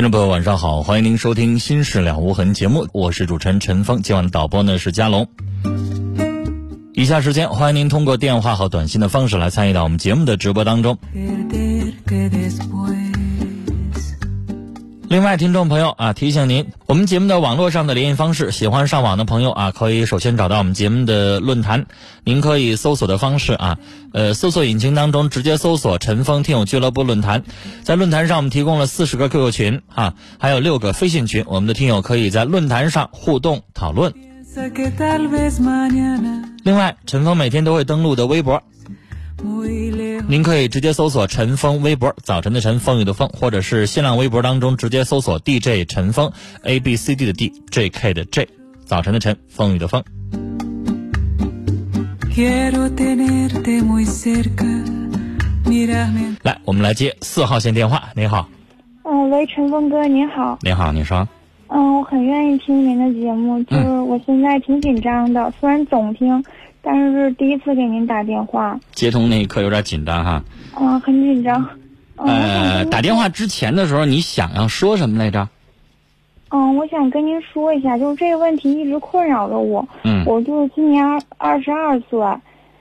听众朋友，晚上好，欢迎您收听《心事了无痕》节目，我是主持人陈峰，今晚的导播呢是佳龙。以下时间，欢迎您通过电话和短信的方式来参与到我们节目的直播当中。另外，听众朋友啊，提醒您，我们节目的网络上的联系方式，喜欢上网的朋友啊，可以首先找到我们节目的论坛，您可以搜索的方式啊，呃，搜索引擎当中直接搜索“陈峰听友俱乐部论坛”。在论坛上，我们提供了四十个 QQ 群啊，还有六个飞信群，我们的听友可以在论坛上互动讨论。另外，陈峰每天都会登录的微博。您可以直接搜索陈峰微博，早晨的晨，风雨的风，或者是新浪微博当中直接搜索 DJ 陈峰，A B C D 的 D，J K 的 J，早晨的晨，风雨的风。来，我们来接四号线电话。您好。嗯，喂，陈峰哥，您好。您好，你说。嗯，我很愿意听您的节目，就是我现在挺紧张的，虽然总听。但是是第一次给您打电话，接通那一刻有点紧张哈。嗯，很紧张。呃，打电话之前的时候，你想要说什么来着？嗯，我想跟您说一下，就是这个问题一直困扰着我。嗯。我就是今年二二十二岁，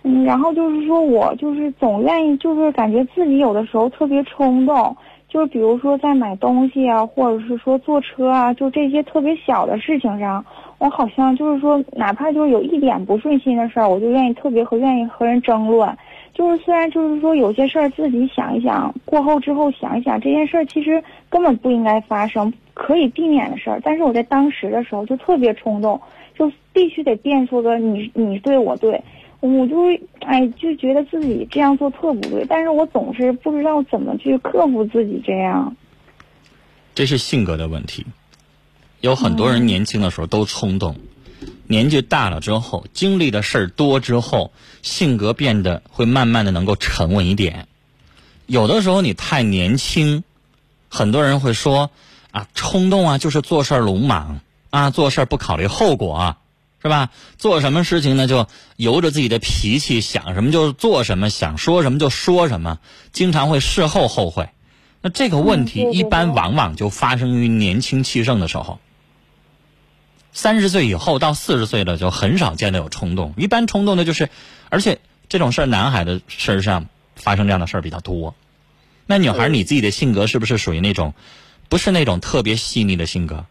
嗯，然后就是说我就是总愿意，就是感觉自己有的时候特别冲动，就是比如说在买东西啊，或者是说坐车啊，就这些特别小的事情上。我好像就是说，哪怕就是有一点不顺心的事儿，我就愿意特别和愿意和人争论。就是虽然就是说有些事儿自己想一想，过后之后想一想，这件事儿其实根本不应该发生，可以避免的事儿。但是我在当时的时候就特别冲动，就必须得辩出个你你对我对，我就哎就觉得自己这样做特不对。但是我总是不知道怎么去克服自己这样。这是性格的问题。有很多人年轻的时候都冲动，年纪大了之后，经历的事儿多之后，性格变得会慢慢的能够沉稳一点。有的时候你太年轻，很多人会说啊，冲动啊就是做事鲁莽啊，做事不考虑后果啊，是吧？做什么事情呢就由着自己的脾气，想什么就做什么，想说什么就说什么，经常会事后后悔。那这个问题一般往往就发生于年轻气盛的时候。三十岁以后到四十岁了，就很少见得有冲动。一般冲动的就是，而且这种事儿，男孩的身上发生这样的事儿比较多。那女孩，你自己的性格是不是属于那种，不是那种特别细腻的性格？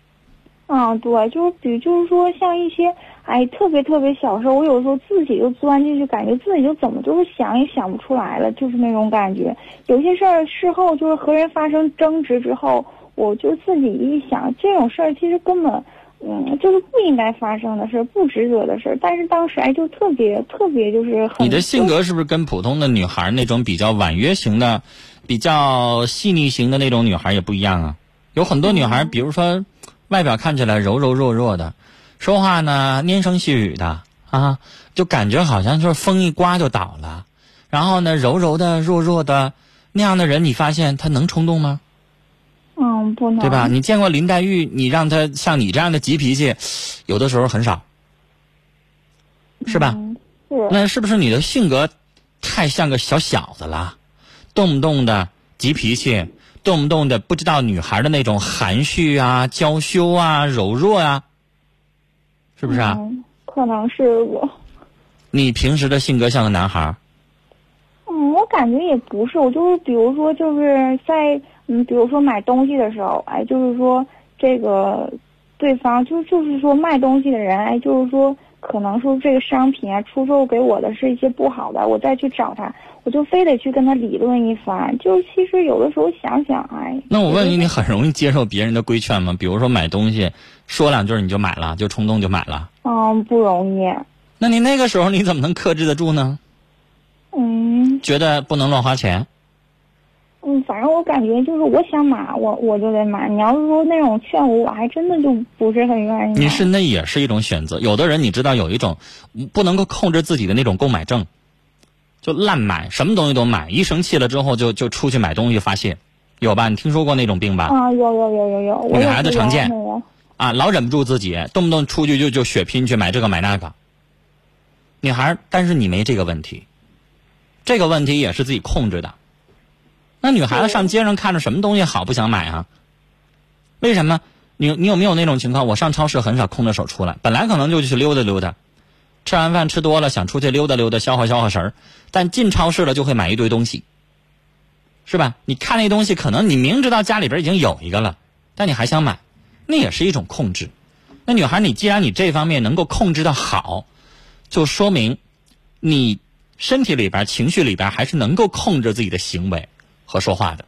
嗯，对，就是比，就是说像一些哎特别特别小事儿，我有时候自己就钻进去，感觉自己就怎么就是想也想不出来了，就是那种感觉。有些事儿事后就是和人发生争执之后，我就自己一想，这种事儿其实根本。嗯，就是不应该发生的事，不值得的事。但是当时哎，就特别特别，就是你的性格是不是跟普通的女孩那种比较婉约型的、比较细腻型的那种女孩也不一样啊？有很多女孩，比如说外表看起来柔柔弱弱的，说话呢蔫声细语的啊，就感觉好像就是风一刮就倒了。然后呢，柔柔的、弱弱的那样的人，你发现他能冲动吗？嗯，不能对吧？你见过林黛玉？你让她像你这样的急脾气，有的时候很少，是吧？是。那是不是你的性格太像个小小子了？动不动的急脾气，动不动的不知道女孩的那种含蓄啊、娇羞啊、柔弱啊，是不是啊？嗯，可能是我。你平时的性格像个男孩，感觉也不是，我就是比如说就是在嗯，比如说买东西的时候，哎，就是说这个对方就就是说卖东西的人，哎，就是说可能说这个商品啊出售给我的是一些不好的，我再去找他，我就非得去跟他理论一番。就其实有的时候想想，哎，那我问你，你很容易接受别人的规劝吗？比如说买东西，说两句你就买了，就冲动就买了。嗯，不容易。那你那个时候你怎么能克制得住呢？嗯觉得不能乱花钱，嗯，反正我感觉就是我想买，我我就得买。你要是说那种劝我，我还真的就不是很愿意。你是那也是一种选择。有的人你知道有一种不能够控制自己的那种购买症，就滥买，什么东西都买，一生气了之后就就出去买东西发泄，有吧？你听说过那种病吧？啊，有有有有有，女孩子常见啊，老忍不住自己，动不动出去就就血拼去买这个买那个。女孩，但是你没这个问题，这个问题也是自己控制的。那女孩子上街上看着什么东西好不想买啊？为什么？你你有没有那种情况？我上超市很少空着手出来，本来可能就去溜达溜达，吃完饭吃多了想出去溜达溜达消化消化神儿，但进超市了就会买一堆东西，是吧？你看那东西，可能你明知道家里边已经有一个了，但你还想买，那也是一种控制。那女孩，你既然你这方面能够控制的好，就说明你身体里边、情绪里边还是能够控制自己的行为和说话的。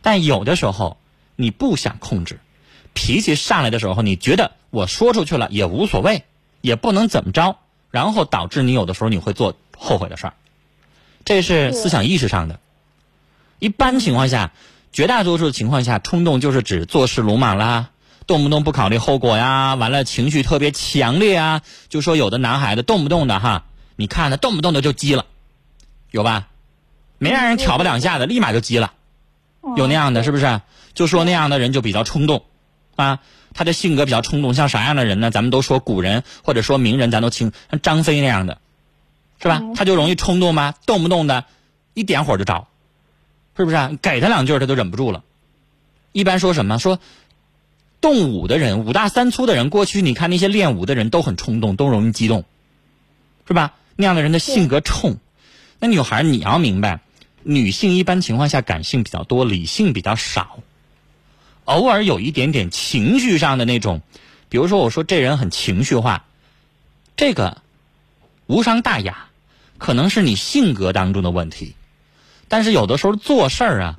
但有的时候你不想控制，脾气上来的时候，你觉得我说出去了也无所谓，也不能怎么着，然后导致你有的时候你会做后悔的事儿。这是思想意识上的。一般情况下，绝大多数情况下，冲动就是指做事鲁莽啦，动不动不考虑后果呀，完了情绪特别强烈啊。就说有的男孩子动不动的哈，你看他动不动的就急了，有吧？没让人挑拨两下子，立马就急了。有那样的，是不是？就说那样的人就比较冲动，啊，他的性格比较冲动。像啥样的人呢？咱们都说古人或者说名人，咱都听像张飞那样的，是吧？他就容易冲动吗？动不动的，一点火就着，是不是？给他两句他都忍不住了。一般说什么？说动武的人，五大三粗的人，过去你看那些练武的人都很冲动，都容易激动，是吧？那样的人的性格冲。那女孩你要明白。女性一般情况下感性比较多，理性比较少，偶尔有一点点情绪上的那种，比如说我说这人很情绪化，这个无伤大雅，可能是你性格当中的问题，但是有的时候做事儿啊，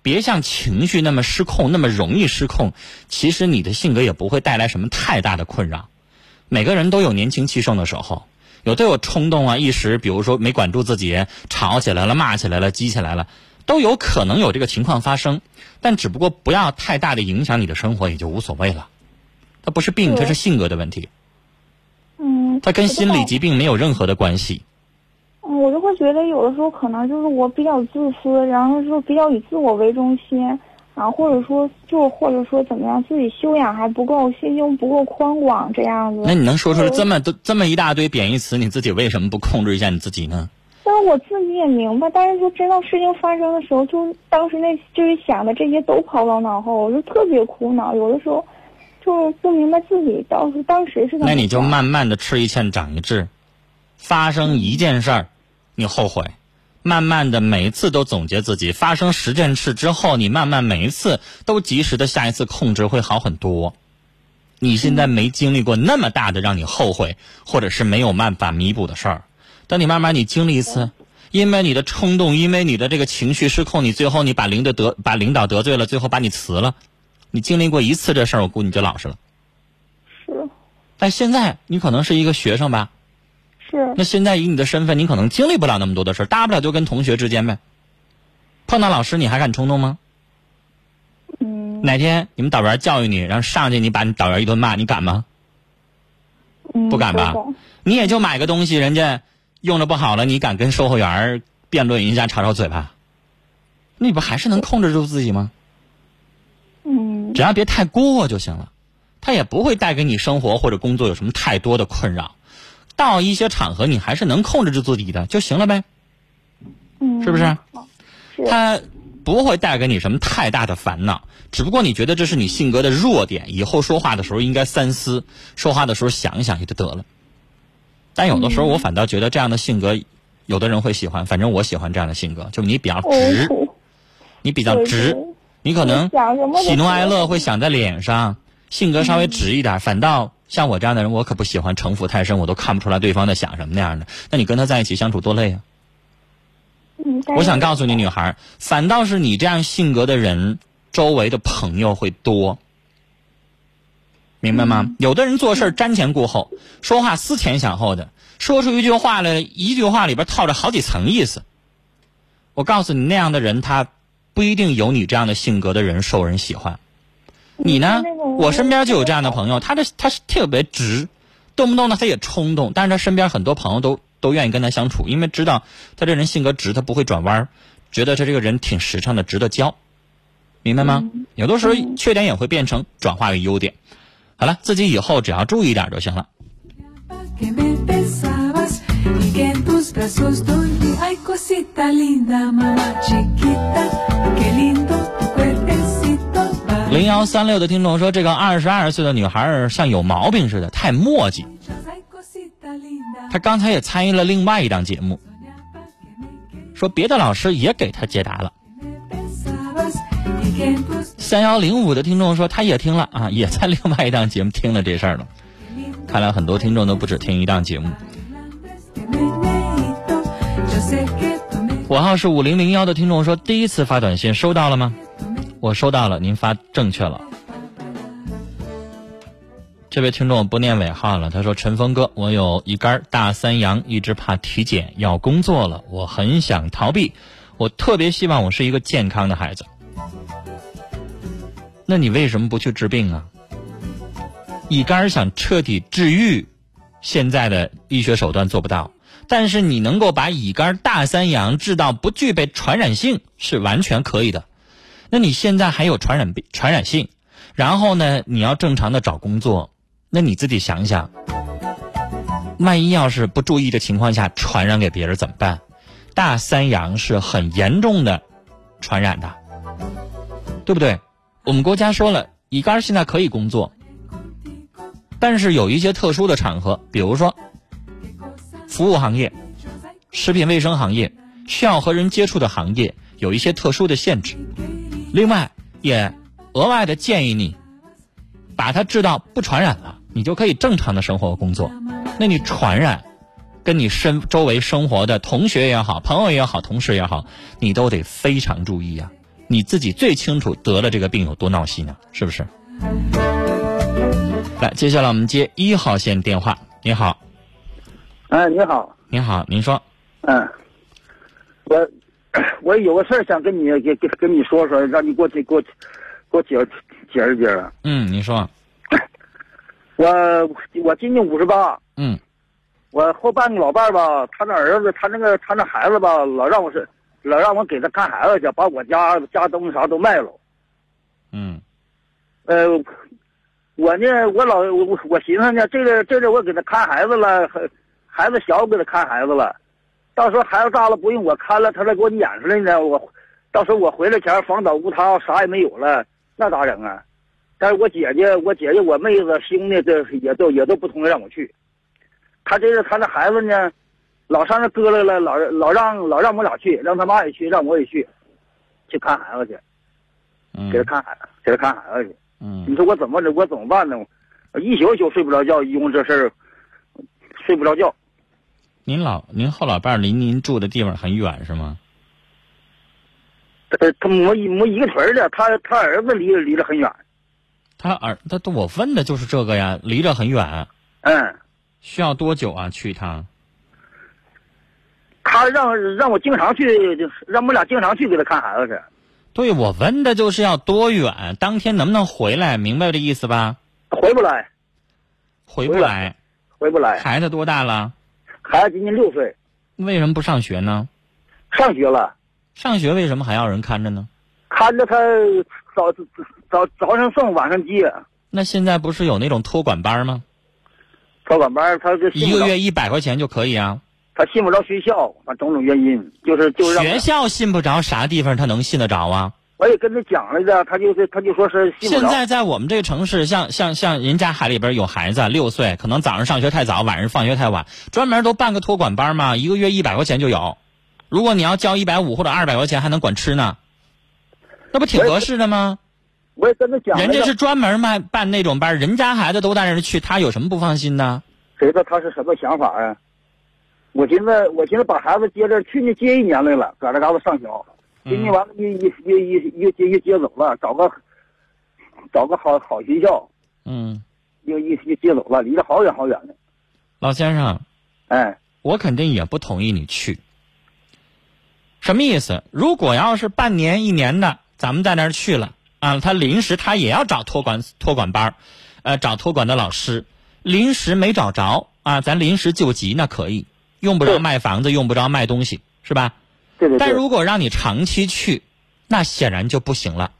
别像情绪那么失控，那么容易失控，其实你的性格也不会带来什么太大的困扰。每个人都有年轻气盛的时候。有都有冲动啊，一时比如说没管住自己，吵起来了，骂起来了，激起来了，都有可能有这个情况发生。但只不过不要太大的影响你的生活，也就无所谓了。它不是病，它是性格的问题。嗯。它跟心理疾病没有任何的关系。嗯，我就会觉得有的时候可能就是我比较自私，然后说比较以自我为中心。啊，或者说，就或者说怎么样，自己修养还不够，心胸不够宽广，这样子。那你能说出来这么多、这么一大堆贬义词，你自己为什么不控制一下你自己呢？但是我自己也明白，但是就真到事情发生的时候，就当时那就是想的这些都抛到脑后，我就特别苦恼。有的时候，就不明白自己当时当时是怎么。那你就慢慢的吃一堑长一智，发生一件事儿，你后悔。慢慢的，每一次都总结自己发生十件事之后，你慢慢每一次都及时的下一次控制会好很多。你现在没经历过那么大的让你后悔或者是没有办法弥补的事儿，等你慢慢你经历一次，因为你的冲动，因为你的这个情绪失控，你最后你把领导得把领导得罪了，最后把你辞了。你经历过一次这事儿，我估计你就老实了。是。但现在你可能是一个学生吧。是。那现在以你的身份，你可能经历不了那么多的事大不了就跟同学之间呗。碰到老师，你还敢冲动吗？嗯。哪天你们导员教育你，然后上去你把你导员一顿骂，你敢吗？嗯。不敢吧？你也就买个东西，人家用的不好了，你敢跟售货员辩论一下，吵吵嘴吧？你不还是能控制住自己吗？嗯。只要别太过就行了，他也不会带给你生活或者工作有什么太多的困扰。到一些场合，你还是能控制住自己的就行了呗，嗯，是不是？是。他不会带给你什么太大的烦恼。只不过你觉得这是你性格的弱点，以后说话的时候应该三思，说话的时候想一想也就得了。但有的时候我反倒觉得这样的性格，有的人会喜欢。反正我喜欢这样的性格，就你比较直，哦你比较直，你可能喜怒哀乐会想在脸上，性格稍微直一点。反倒像我这样的人，我可不喜欢城府太深，我都看不出来对方在想什么那样的。那你跟他在一起相处多累啊！嗯，我想告诉你，女孩，反倒是你这样性格的人，周围的朋友会多，明白吗？有的人做事瞻前顾后，说话思前想后的，说出一句话来，一句话里边套着好几层意思。我告诉你，那样的人他不一定有你这样的性格的人受人喜欢。你呢？我身边就有这样的朋友，他这他是特别直，动不动呢他也冲动，但是他身边很多朋友都都愿意跟他相处，因为知道他这人性格直，他不会转弯儿，觉得他这个人挺实诚的，值得交，明白吗？有的时候缺点也会变成转化为优点。好了，自己以后只要注意点就行了。零幺三六的听众说，这个二十二岁的女孩像有毛病似的，太磨叽。Ay, cosita linda, 她刚才也参与了另外一档节目，说别的老师也给她解答了。三幺零五的听众说，他也听了啊，也在另外一档节目听了这事儿了。看来很多听众都不止听一档节目。我号是五零零幺的听众说，第一次发短信收到了吗？我收到了，您发正确了。这位听众不念尾号了，他说：“陈峰哥，我有一肝大三阳，一直怕体检，要工作了，我很想逃避，我特别希望我是一个健康的孩子。那你为什么不去治病啊？乙肝想彻底治愈，现在的医学手段做不到，但是你能够把乙肝大三阳治到不具备传染性是完全可以的。那你现在还有传染病传染性，然后呢，你要正常的找工作，那你自己想想，万一要是不注意的情况下传染给别人怎么办？大三阳是很严重的传染的，对不对？我们国家说了，乙肝现在可以工作，但是有一些特殊的场合，比如说服务行业、食品卫生行业需要和人接触的行业，有一些特殊的限制。另外，也额外的建议你，把它治到不传染了，你就可以正常的生活和工作。那你传染，跟你身周围生活的同学也好、朋友也好、同事也好，你都得非常注意啊、你自己最清楚得了这个病有多闹心呢，是不是？来，接下来我们接一号线电话。你好，哎，你好，你好，您说，嗯，我 我有个事儿想跟你给给跟你说说，让你给我解给我给我解解释解释。嗯，你说，我我今年五十八，嗯。我后半个老伴儿吧，他那儿子他那个他那孩子吧，老让我是老让我给他看孩子去，把我家家东西啥都卖了。嗯。呃，我呢，我老我我寻思呢，这个这个我给他看孩子了，孩孩子小我给他看孩子了，到时候孩子大了不用我看了，他再给我撵出来呢，我到时候我回来前房倒屋塌，啥也没有了，那咋整啊？但是我姐姐、我姐姐、我妹子、兄弟这也都也都不同意让我去。他这是他那孩子呢，老上那搁来了，老老让老让我俩去，让他妈也去，让我也去，去看孩子去，给他嗯看孩子，给他看孩子去。你嗯，说我怎么我怎么办呢？我一宿一宿睡不着觉，因为这事儿睡不着觉。您老您后老伴儿离您住的地方很远是吗？呃，他没一没一个屯儿的，他他儿子离离得很远。他儿他都我问的就是这个呀，离着很远，嗯，需要多久啊？去一趟？他让让我经常去，就是让我们俩经常去给他看孩子去。对我问的就是要多远，当天能不能回来？明白这意思吧？回不来，回不来。回不来。孩子多大了？孩子今年六岁，为什么不上学呢？上学了，上学为什么还要人看着呢？看着他早早早上送，晚上接。那现在不是有那种托管班吗？托管班，他这一个月一百块钱就可以啊。他信不着学校，反种种原因，就是就是让学校信不着啥地方他能信得着啊？我也跟他讲来着，他就是他就说是。现在在我们这个城市，像像像人家海里边有孩子六岁，可能早上上学太早，晚上放学太晚，专门都办个托管班嘛，一个月一百块钱就有。如果你要交一百五或者二百块钱，还能管吃呢，那不挺合适的吗？我也跟他讲人家是专门卖办那种班，人家孩子都带着去，他有什么不放心的？谁知道他是什么想法啊？我寻思，我寻思把孩子接着，去年接一年来了，搁这嘎达上学，今年完了又又又又又接走了，找个找个好好学校，嗯，又又又接走了，离得好远好远的。老先生，哎，我肯定也不同意你去。什么意思？如果要是半年一年的，咱们在那儿去了啊，他临时他也要找托管托管班儿呃，找托管的老师，临时没找着啊，咱临时救急那可以，用不着卖房子，用不着卖东西，是吧？对对对。但如果让你长期去，那显然就不行了。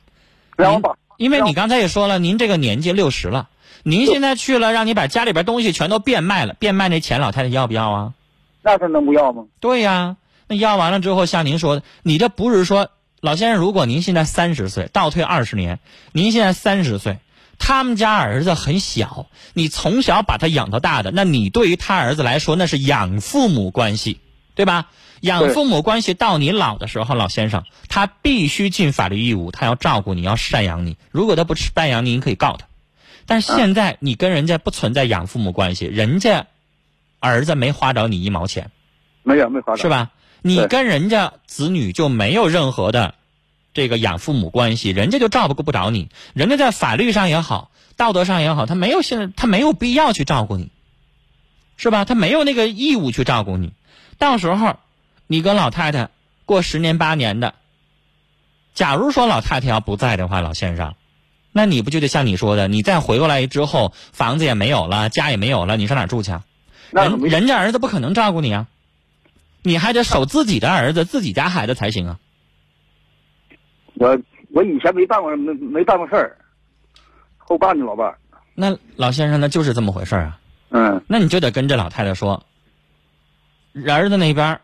让我把，因为你刚才也说了，您这个年纪六十了，您现在去了，让你把家里边东西全都变卖了，变卖那钱老太太要不要啊？那她能不要吗？对呀，那要完了之后，像您说的，你这不是说老先生，如果您现在三十岁，倒退二十年，您现在三十岁，他们家儿子很小，你从小把他养到大的，那你对于他儿子来说，那是养父母关系，对吧？养父母关系到你老的时候，老先生他必须尽法律义务，他要照顾你，要赡养你。如果他不赡养你，你可以告他。但是现在你跟人家不存在养父母关系，人家儿子没花着你一毛钱。没有没花着。是？吧？你跟人家子女就没有任何的这个养父母关系，人家就照顾不着你，人家在法律上也好，道德上也好，他没有现在他没有必要去照顾你，是吧？他没有那个义务去照顾你。到时候你跟老太太过十年八年的，假如说老太太要不在的话，老先生。那你不就得像你说的，你再回过来之后，房子也没有了，家也没有了，你上哪住去啊？人那人家儿子不可能照顾你啊，你还得守自己的儿子、自己家孩子才行啊。我我以前没办过没没办过事儿，后办的老伴儿。那老先生，那就是这么回事儿啊。嗯，那你就得跟这老太太说，儿子那边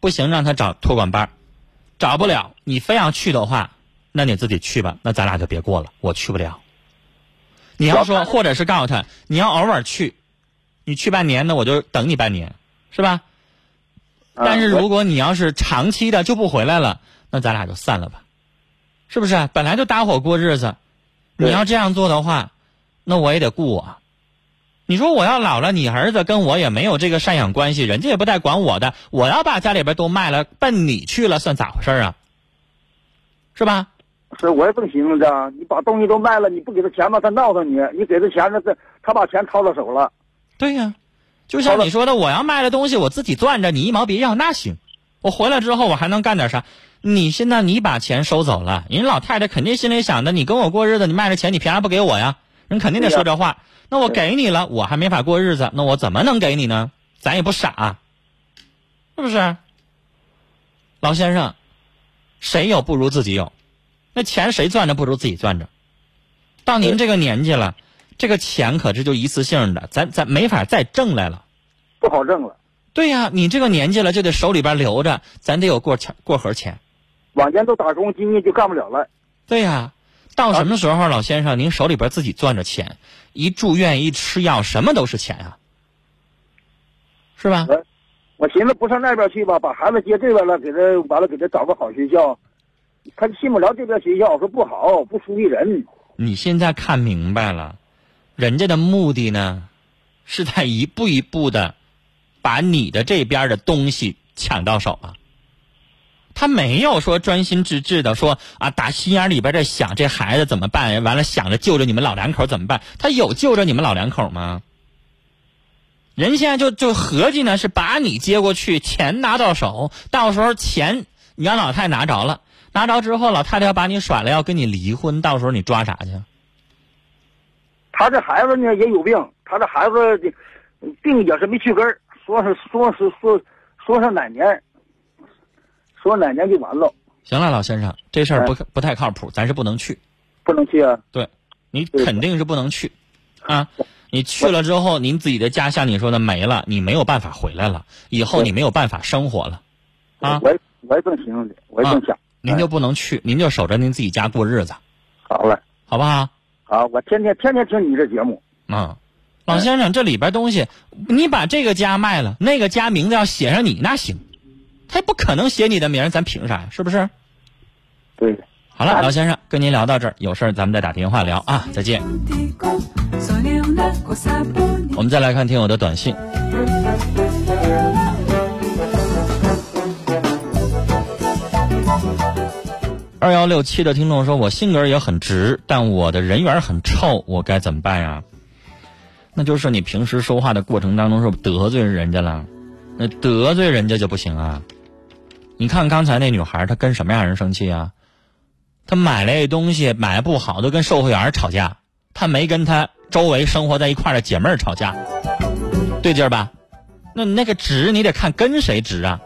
不行，让他找托管班，找不了，你非要去的话，那你自己去吧。那咱俩就别过了，我去不了。你要说，或者是告诉他，你要偶尔去，你去半年，那我就等你半年，是吧？啊但是如果你要是长期的就不回来了，那咱俩就散了吧，是不是？本来就搭伙过日子，你要这样做的话，那我也得顾我。你说我要老了，你儿子跟我也没有这个赡养关系，人家也不带管我的，我要把家里边都卖了，奔你去了，算咋回事啊？是吧？是我也正寻思着，你把东西都卖了，你不给他钱吧，他闹腾你；你给他钱了，他他把钱掏到手了。对呀、就像你说的，我要卖了东西，我自己攥着，你一毛别要，那行。我回来之后，我还能干点啥？你现在你把钱收走了，人老太太肯定心里想的，你跟我过日子，你卖了钱，你凭啥不给我呀？人肯定得说这话。那我给你了，我还没法过日子，那我怎么能给你呢？咱也不傻，是不是？老先生，谁有不如自己有，那钱谁赚着不如自己赚着。到您这个年纪了，这个钱可是就一次性的，咱咱没法再挣来了。不好挣了。对呀、你这个年纪了，就得手里边留着，咱得有过钱过河钱。往年都打工，今年就干不了了。对呀、到什么时候，老先生您手里边自己攥着钱，一住院一吃药，什么都是钱啊，是吧？我寻思不上那边去吧，把孩子接这边了，给他完了给他找个好学校。他信不了这边学校，说不好，不属于人。你现在看明白了，人家的目的呢，是在一步一步的把你的这边的东西抢到手啊。他没有说专心致志的说啊，打心眼里边在想这孩子怎么办，完了想着救着你们老两口怎么办？他有救着你们老两口吗？人现在就就合计呢，是把你接过去，钱拿到手，到时候钱你让老太拿着了，拿着之后，老太太要把你甩了，要跟你离婚，到时候你抓啥去？他这孩子呢也有病，他这孩子病也是没去根儿，说是说是说说是哪年，说哪年就完了，行了，老先生，这事儿不不太靠谱，咱是不能去。不能去啊。对，你肯定是不能去，啊，你去了之后，您自己的家像你说的没了，你没有办法回来了，以后你没有办法生活了，啊，我也我也正寻思的，我也正想。您就不能去，您就守着您自己家过日子，好嘞，好不好？好，我天天天天听你这节目。嗯，老先生，这里边东西，你把这个家卖了，那个家名字要写上你那行，他不可能写你的名儿，咱凭啥呀？是不是？对，好了，老先生，跟您聊到这儿，有事儿咱们再打电话聊啊，再见。我们再来看听友的短信。二幺六七的听众说：“我性格也很直，但我的人缘很臭，我该怎么办呀？”那就是你平时说话的过程当中是不是得罪人家了？那得罪人家就不行啊！你看刚才那女孩，她跟什么样人生气啊？她买了一东西买不好，都跟售货员吵架，她没跟她周围生活在一块儿的姐妹吵架，对劲儿吧？那那个值，你得看跟谁值啊，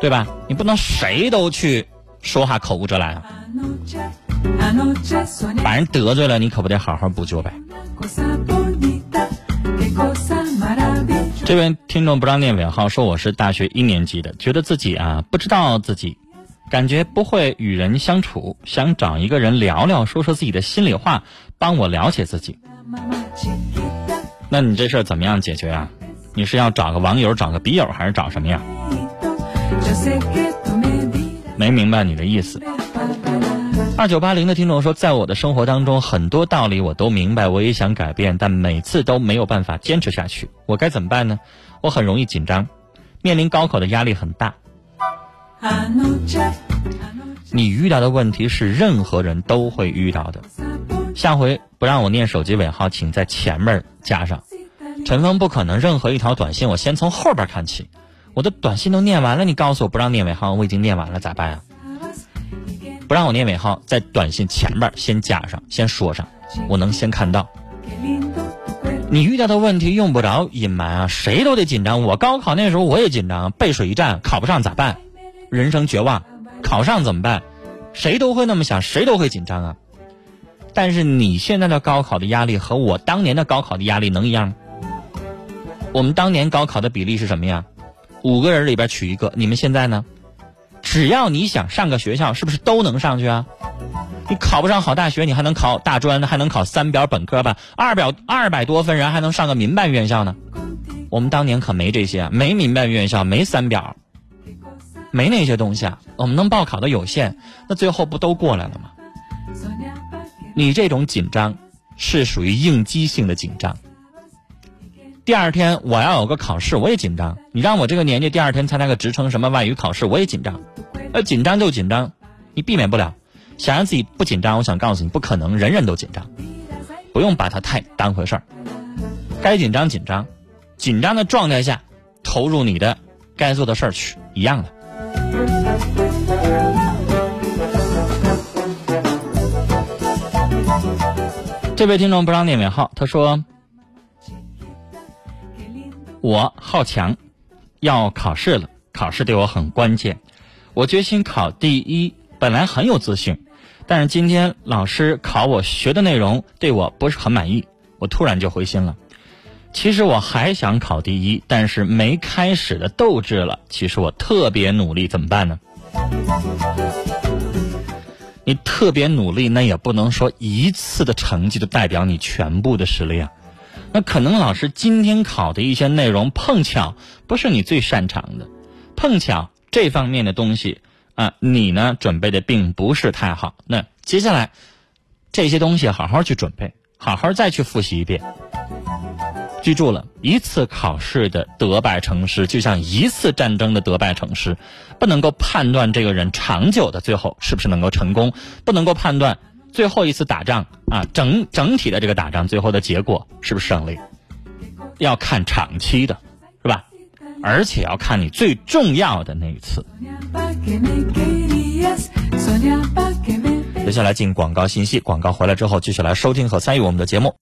对吧？你不能谁都去说话口无遮拦啊，把人得罪了，你可不得好好补救呗。这位听众不让念尾号，说我是大学一年级的，觉得自己啊不知道自己，感觉不会与人相处，想找一个人聊聊，说说自己的心里话，帮我了解自己。那你这事儿怎么样解决啊？你是要找个网友，找个笔友，还是找什么呀？没明白你的意思。二九八零的听众说，在我的生活当中，很多道理我都明白，我也想改变，但每次都没有办法坚持下去，我该怎么办呢？我很容易紧张，面临高考的压力很大。你遇到的问题是任何人都会遇到的。下回不让我念手机尾号，请在前面加上。陈峰不可能任何一条短信我先从后边看起，我的短信都念完了，你告诉我不让念尾号，我已经念完了咋办啊？不让我念尾号，在短信前边先加上，先说上，我能先看到。你遇到的问题用不着隐瞒啊，谁都得紧张。我高考那时候我也紧张，背水一战，考不上咋办？人生绝望，考上怎么办？谁都会那么想，谁都会紧张啊。但是你现在的高考的压力和我当年的高考的压力能一样吗？我们当年高考的比例是什么呀？五个人里边取一个。你们现在呢？只要你想上个学校，是不是都能上去啊？你考不上好大学，你还能考大专，还能考三表本科吧？二表二百多分，人还能上个民办院校呢。我们当年可没这些，没民办院校，没三表，没那些东西啊。我们能报考的有限，那最后不都过来了吗？你这种紧张是属于应激性的紧张。第二天我要有个考试，我也紧张。你让我这个年纪第二天参加个职称什么外语考试，我也紧张。呃，紧张就紧张，你避免不了。想让自己不紧张，我想告诉你，不可能，人人都紧张，不用把它太当回事儿。该紧张紧张，紧张的状态下投入你的该做的事儿去，一样的。这位听众不让念尾号，他说我好强，要考试了，考试对我很关键，我决心考第一。本来很有自信，但是今天老师考我学的内容对我不是很满意，我突然就灰心了。其实我还想考第一，但是没开始的斗志了。其实我特别努力，怎么办呢？你特别努力，那也不能说一次的成绩就代表你全部的实力啊。那可能老师今天考的一些内容碰巧不是你最擅长的，碰巧这方面的东西啊，你呢准备的并不是太好。那接下来这些东西好好去准备，好好再去复习一遍。记住了，一次考试的得败成失，就像一次战争的得败成失，不能够判断这个人长久的最后是不是能够成功，不能够判断最后一次打仗啊整整体的这个打仗最后的结果是不是胜利，要看长期的，是吧？而且要看你最重要的那一次。接下来进广告信息，广告回来之后继续来收听和参与我们的节目。